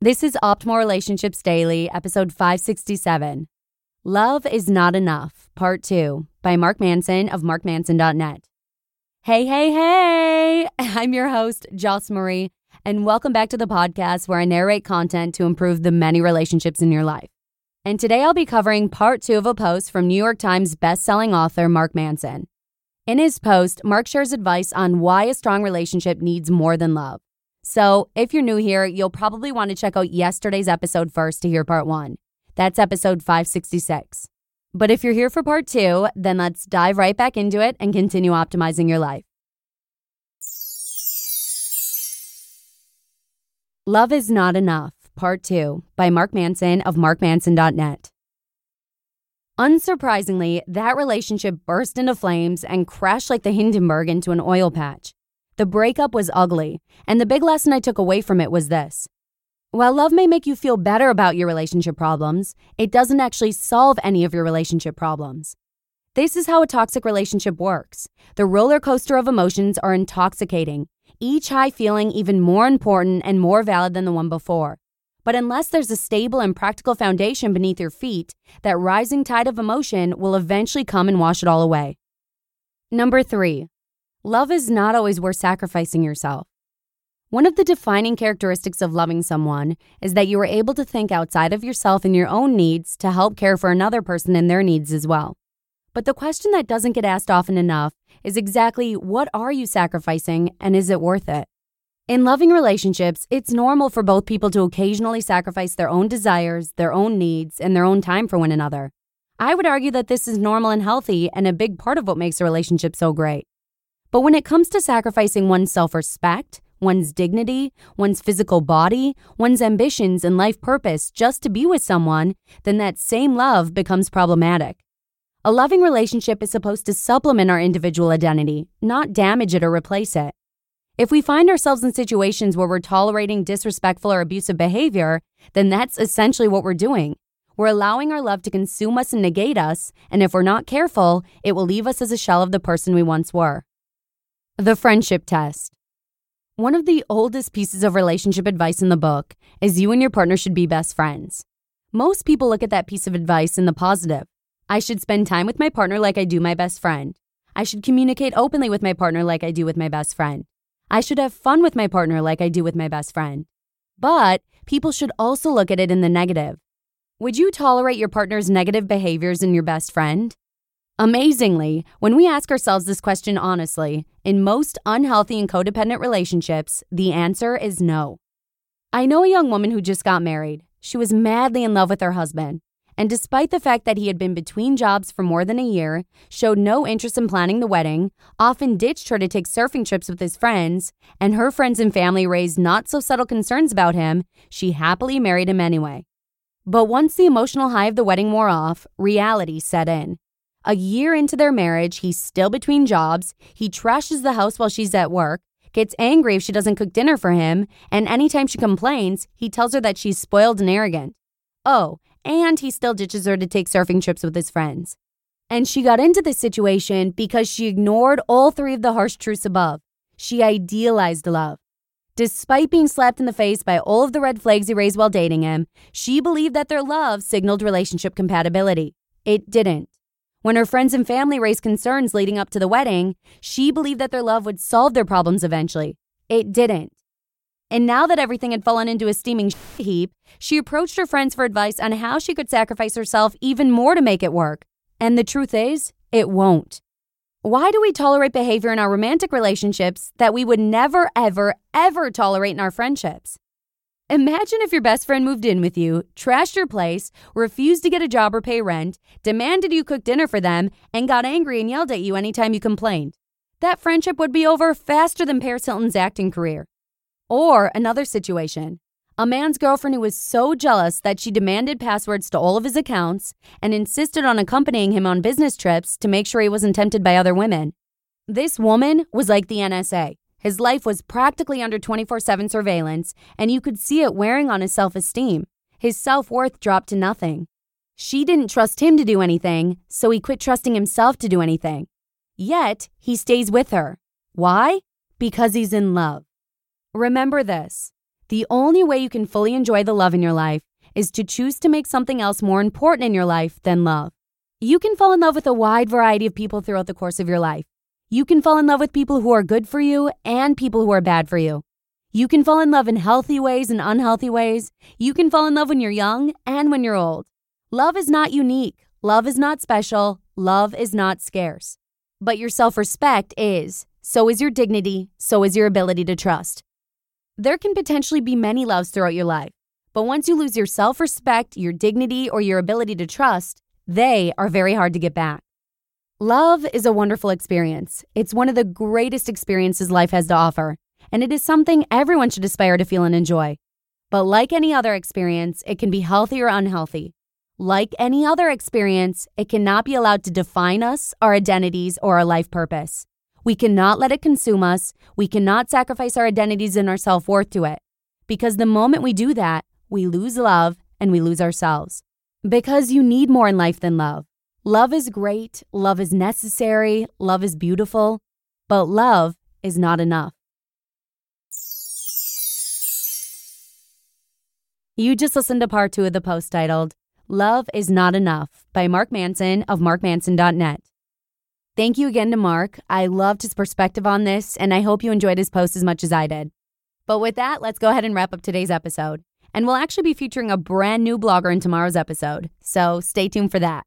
This is Optimal Relationships Daily, episode 567. Love is Not Enough, Part 2, by Mark Manson of markmanson.net. Hey, hey, hey! I'm your host, Joss Marie, and welcome back to the podcast where I narrate content to improve the many relationships in your life. And today I'll be covering part two of a post from New York Times bestselling author Mark Manson. In his post, Mark shares advice on why a strong relationship needs more than love. So, if you're new here, you'll probably want to check out yesterday's episode first to hear part one. That's episode 566. But if you're here for part two, then let's dive right back into it and continue optimizing your life. Love is Not Enough, Part 2, by Mark Manson of markmanson.net. Unsurprisingly, that relationship burst into flames and crashed like the Hindenburg into an oil patch. The breakup was ugly, and the big lesson I took away from it was this. While love may make you feel better about your relationship problems, it doesn't actually solve any of your relationship problems. This is how a toxic relationship works. The roller coaster of emotions are intoxicating, each high feeling even more important and more valid than the one before. But unless there's a stable and practical foundation beneath your feet, that rising tide of emotion will eventually come and wash it all away. Number three, Love is not always worth sacrificing yourself. One of the defining characteristics of loving someone is that you are able to think outside of yourself and your own needs to help care for another person and their needs as well. But the question that doesn't get asked often enough is exactly what are you sacrificing and is it worth it? In loving relationships, it's normal for both people to occasionally sacrifice their own desires, their own needs, and their own time for one another. I would argue that this is normal and healthy and a big part of what makes a relationship so great. But when it comes to sacrificing one's self respect, one's dignity, one's physical body, one's ambitions, and life purpose just to be with someone, then that same love becomes problematic. A loving relationship is supposed to supplement our individual identity, not damage it or replace it. If we find ourselves in situations where we're tolerating disrespectful or abusive behavior, then that's essentially what we're doing. We're allowing our love to consume us and negate us, and if we're not careful, it will leave us as a shell of the person we once were. The Friendship Test. One of the oldest pieces of relationship advice in the book is you and your partner should be best friends. Most people look at that piece of advice in the positive. I should spend time with my partner like I do my best friend. I should communicate openly with my partner like I do with my best friend. I should have fun with my partner like I do with my best friend. But people should also look at it in the negative. Would you tolerate your partner's negative behaviors in your best friend? Amazingly, when we ask ourselves this question honestly, in most unhealthy and codependent relationships, the answer is no. I know a young woman who just got married. She was madly in love with her husband. And despite the fact that he had been between jobs for more than a year, showed no interest in planning the wedding, often ditched her to take surfing trips with his friends, and her friends and family raised not so subtle concerns about him, she happily married him anyway. But once the emotional high of the wedding wore off, reality set in. A year into their marriage, he's still between jobs. He trashes the house while she's at work, gets angry if she doesn't cook dinner for him, and anytime she complains, he tells her that she's spoiled and arrogant. Oh, and he still ditches her to take surfing trips with his friends. And she got into this situation because she ignored all three of the harsh truths above. She idealized love. Despite being slapped in the face by all of the red flags he raised while dating him, she believed that their love signaled relationship compatibility. It didn't. When her friends and family raised concerns leading up to the wedding, she believed that their love would solve their problems eventually. It didn't. And now that everything had fallen into a steaming heap, she approached her friends for advice on how she could sacrifice herself even more to make it work. And the truth is, it won't. Why do we tolerate behavior in our romantic relationships that we would never, ever, ever tolerate in our friendships? Imagine if your best friend moved in with you, trashed your place, refused to get a job or pay rent, demanded you cook dinner for them, and got angry and yelled at you anytime you complained. That friendship would be over faster than Paris Hilton's acting career. Or another situation a man's girlfriend who was so jealous that she demanded passwords to all of his accounts and insisted on accompanying him on business trips to make sure he wasn't tempted by other women. This woman was like the NSA. His life was practically under 24 7 surveillance, and you could see it wearing on his self esteem. His self worth dropped to nothing. She didn't trust him to do anything, so he quit trusting himself to do anything. Yet, he stays with her. Why? Because he's in love. Remember this the only way you can fully enjoy the love in your life is to choose to make something else more important in your life than love. You can fall in love with a wide variety of people throughout the course of your life. You can fall in love with people who are good for you and people who are bad for you. You can fall in love in healthy ways and unhealthy ways. You can fall in love when you're young and when you're old. Love is not unique. Love is not special. Love is not scarce. But your self respect is. So is your dignity. So is your ability to trust. There can potentially be many loves throughout your life, but once you lose your self respect, your dignity, or your ability to trust, they are very hard to get back. Love is a wonderful experience. It's one of the greatest experiences life has to offer, and it is something everyone should aspire to feel and enjoy. But like any other experience, it can be healthy or unhealthy. Like any other experience, it cannot be allowed to define us, our identities, or our life purpose. We cannot let it consume us. We cannot sacrifice our identities and our self worth to it. Because the moment we do that, we lose love and we lose ourselves. Because you need more in life than love. Love is great, love is necessary, love is beautiful, but love is not enough. You just listened to part two of the post titled, Love is Not Enough by Mark Manson of markmanson.net. Thank you again to Mark. I loved his perspective on this, and I hope you enjoyed his post as much as I did. But with that, let's go ahead and wrap up today's episode. And we'll actually be featuring a brand new blogger in tomorrow's episode, so stay tuned for that,